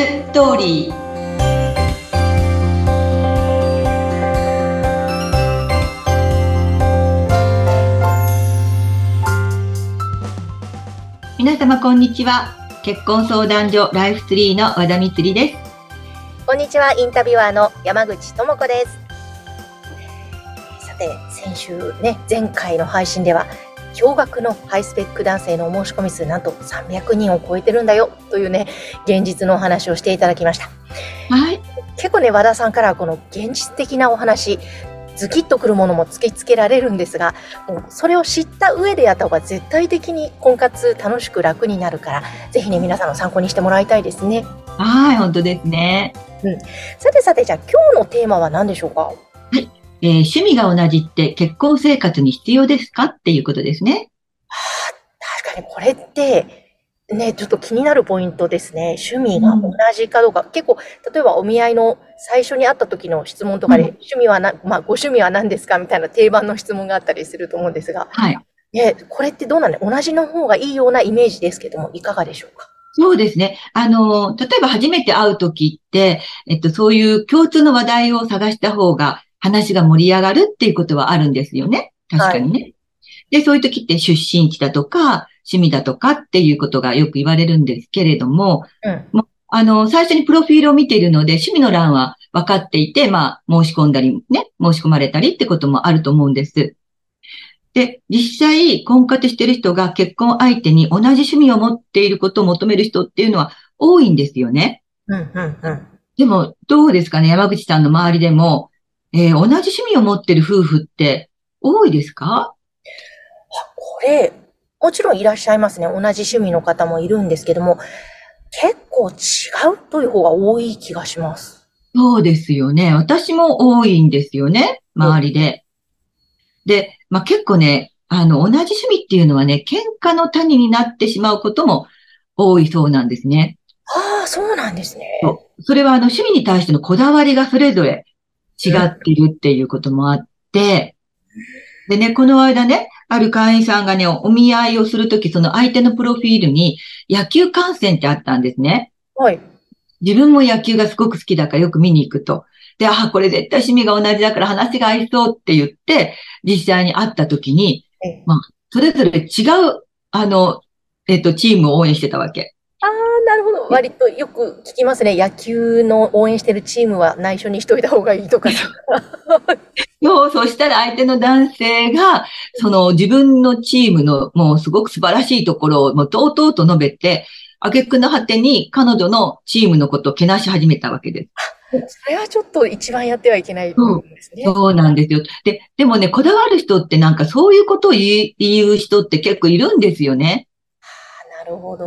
ストーリー皆様こんにちは結婚相談所ライフツリーの和田光ですこんにちはインタビュアーの山口智子ですさて先週ね前回の配信では驚愕のハイスペック男性のお申し込み数なんと300人を超えてるんだよというね現実のお話をしていただきました。はい。結構ね和田さんからこの現実的なお話ズキッとくるものも突きつけられるんですがもうそれを知った上でやった方が絶対的に婚活楽しく楽になるからぜひね皆さんの参考にしてもらいたいですね。はい本当ですね。さてさてじゃあ今日のテーマは何でしょうか？えー趣味が同じって結婚生活に必要ですかっていうことですね。確かにこれって、ね、ちょっと気になるポイントですね。趣味が同じかどうか。結構、例えばお見合いの最初に会った時の質問とかで、うん趣味はな、まあ、ご趣味は何ですかみたいな定番の質問があったりすると思うんですが、はい。ね、これってどうなんだ？同じの方がいいようなイメージですけども、いかがでしょうか？そうですね。あの、例えば初めて会うときって、えっと、そういう共通の話題を探した方が話が盛り上がるっていうことはあるんですよね。確かにね。で、そういう時って出身地だとか、趣味だとかっていうことがよく言われるんですけれども、うん。あの、最初にプロフィールを見ているので、趣味の欄は分かっていて、まあ、申し込んだりね、申し込まれたりってこともあると思うんです。で、実際、婚活してる人が結婚相手に同じ趣味を持っていることを求める人っていうのは多いんですよね。うん、うん、うん。でも、どうですかね？山口さんの周りでも、えー同じ趣味を持ってる夫婦って多いですか？あ、これ、もちろんいらっしゃいますね。同じ趣味の方もいるんですけども、結構違うという方が多い気がします。そうですよね。私も多いんですよね。周りで。で、まあ、結構ね、あの、同じ趣味っていうのはね、喧嘩の谷になってしまうことも多いそうなんですね。ああ、そうなんですね。それはあの、趣味に対してのこだわりがそれぞれ違っているっていうこともあって、でね、この間ね、ある会員さんがね、お見合いをするとき、その相手のプロフィールに野球観戦ってあったんですね。はい。自分も野球がすごく好きだからよく見に行くと。で、あ、これ絶対趣味が同じだから話が合いそうって言って、実際に会った時にええ、まあ、それぞれ違う、あの、えっと、チームを応援してたわけ。ああ、なるほど。割とよく聞きますね。野球の応援してるチームは内緒にしといた方がいいとか。そう、そしたら相手の男性が、その自分のチームのもうすごく素晴らしいところをもうとうとうと述べて、挙句の果てに彼女のチームのことをけなし始めたわけです。それはちょっと一番やってはいけない部分ですね。そうなんですよ。で、でもね、こだわる人ってなんかそういうことを言う人って結構いるんですよね。なるほど。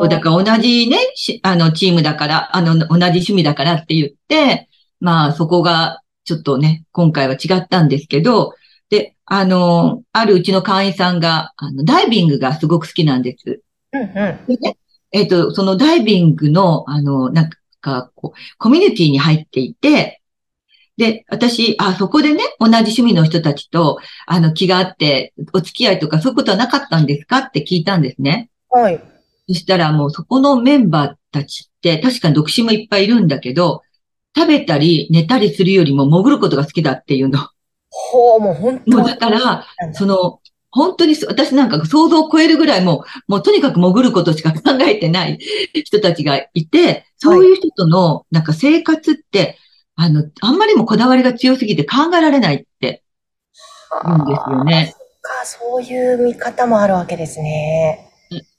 そうだから同じね、しあの、チームだから、あの、同じ趣味だからって言って、まあ、そこが、ちょっとね、今回は違ったんですけど、で、あの、あるうちの会員さんが、あの、ダイビングがすごく好きなんです。うんうん。でね、えっと、そのダイビングの、あの、なんか、こう、コミュニティに入っていて、で、私、あ、そこでね、同じ趣味の人たちと、あの、気があって、お付き合いとかそういうことはなかったんですかって聞いたんですね。はい。そしたらもうそこのメンバーたちって確かに独身もいっぱいいるんだけど、食べたり寝たりするよりも潜ることが好きだっていうの。ほう、もう本当もうだから、その、本当にそ私なんか想像を超えるぐらいもう、もうとにかく潜ることしか考えてない 人たちがいて、そういう人とのなんか生活って、あの、あんまりもこだわりが強すぎて考えられないって言うんですよね。か、そういう見方もあるわけですね。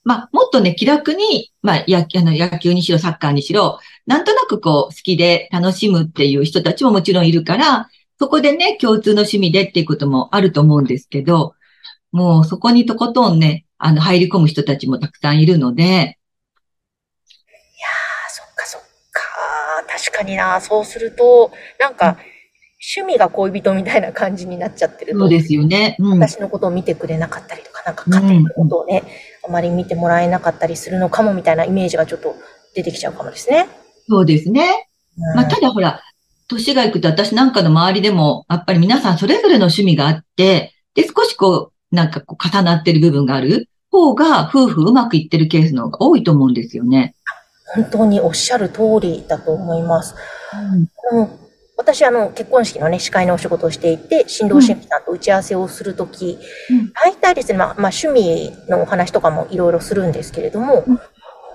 まあ、もっとね、気楽に、まあ、や、あの、野球にしろ、サッカーにしろ、なんとなくこう、好きで楽しむっていう人たちももちろんいるから、そこでね、共通の趣味でっていうこともあると思うんですけど、もうそこにとことんね、あの、入り込む人たちもたくさんいるので、あ、そっかそっか。確かにな。そうすると、なんか、趣味が恋人みたいな感じになっちゃってると、そうですよね。うん。私のことを見てくれなかったりとか、なんか家庭のことをね、あまり見てもらえなかったりするのかもみたいなイメージがちょっと出てきちゃうかもですね。そうですね。うんまあ、ただほら、年がいくと私なんかの周りでも、やっぱり皆さんそれぞれの趣味があって、で、少しこう、なんかこう重なってる部分がある方が、夫婦うまくいってるケースの方が多いと思うんですよね。本当におっしゃる通りだと思います。うん、私、あの、結婚式のね、司会のお仕事をしていて、新郎新婦さんと打ち合わせをするとき、うん、大体ですね、まあ、まあ、趣味のお話とかもいろいろするんですけれども、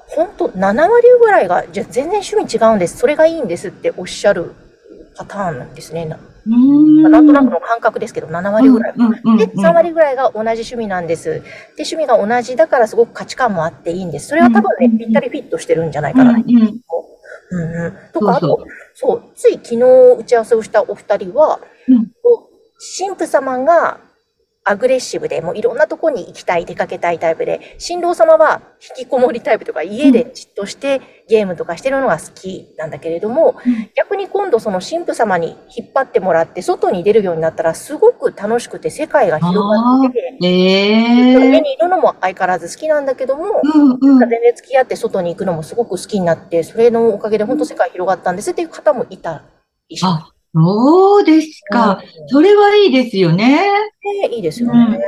本当7割ぐらいが、じゃ全然趣味違うんです、それがいいんですっておっしゃるパターンなんですね。まあ、なんとなくの感覚ですけど、7割ぐらい。で、3割ぐらいが同じ趣味なんです。で、趣味が同じだからすごく価値観もあっていいんです。それは多分ね、ぴったりフィットしてるんじゃないかな。うんうん、とか、あと、そう、つい昨日打ち合わせをしたお二人は、うん、神父様がアグレッシブで、もういろんなとこに行きたい、出かけたいタイプで、新郎様は引きこもりタイプとか、家でじっとしてゲームとかしてるのが好きなんだけれども、うん、逆に今度その神父様に引っ張ってもらって、外に出るようになったら、すごく楽しくて世界が広がって、えー、家にいるのも相変わらず好きなんだけども、うんうん、全然付き合って外に行くのもすごく好きになって、それのおかげで本当世界広がったんですっていう方もいたりします。そうですか。それはいいですよね。いいですよね。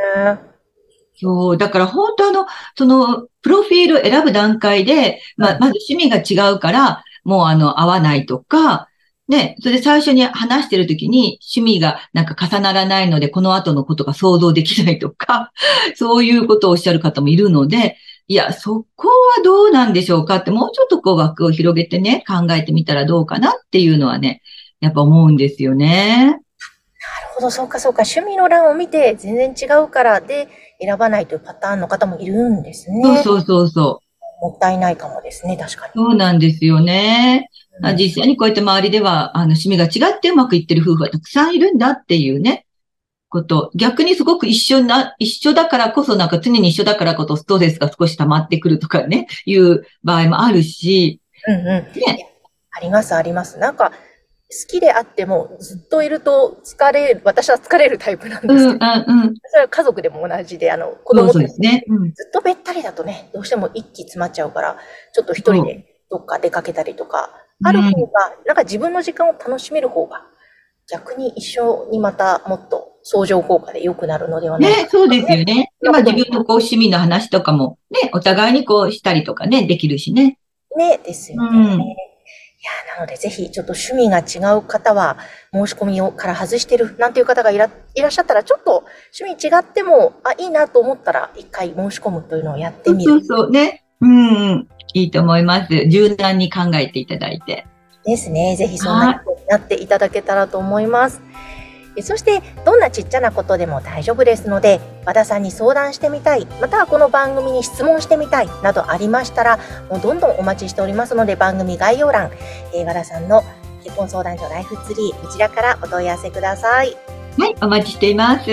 そう。だから本当あの、その、プロフィール選ぶ段階で、まあ、まず趣味が違うから、もうあの、合わないとか、ね、それで最初に話してるときに趣味がなんか重ならないので、この後のことが想像できないとか、そういうことをおっしゃる方もいるので、いや、そこはどうなんでしょうかって、もうちょっとこう枠を広げてね、考えてみたらどうかなっていうのはね、やっぱ思うんですよね。なるほど、そうかそうか。趣味の欄を見て全然違うからで選ばないというパターンの方もいるんですね。そうそうそうもったいないかもですね、確かに。そうなんですよね。うん、実際にこうやって周りでは、あの、趣味が違ってうまくいってる夫婦はたくさんいるんだっていうね、こと。逆にすごく一緒な、一緒だからこそなんか常に一緒だからこそストレスが少し溜まってくるとかね、いう場合もあるし。うんうん。ね。あります、あります。なんか、好きであっても、ずっといると疲れる、私は疲れるタイプなんですけど、うんうん、それは家族でも同じで、あの、子供と、ねうん、ずっとべったりだとね、どうしても一気詰まっちゃうから、ちょっと一人でどっか出かけたりとか、ある方が、なんか自分の時間を楽しめる方が、逆に一緒にまたもっと相乗効果で良くなるのではないか、ね。そうですよね。まあ自分のこう趣味の話とかもね、お互いにこうしたりとかね、できるしね。ね、ですよね。うんや、なのでぜひちょっと趣味が違う方は申し込みをから外してるなんていう方がいらいらっしゃったら、ちょっと趣味違っても、あ、いいなと思ったら一回申し込むというのをやってみる。そうそうね。うん、いいと思います。柔軟に考えていただいて。ですね。ぜひそんなになっていただけたらと思います。そしてどんなちっちゃなことでも大丈夫ですので和田さんに相談してみたいまたはこの番組に質問してみたいなどありましたらもうどんどんお待ちしておりますので番組概要欄、えー、和田さんの結婚相談所ライフツリーこちらからお問い合わせください。はいお待ちしています。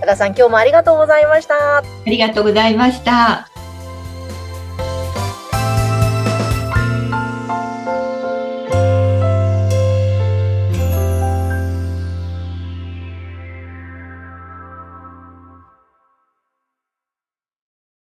和田さん今日もありがとうございました。ありがとうございました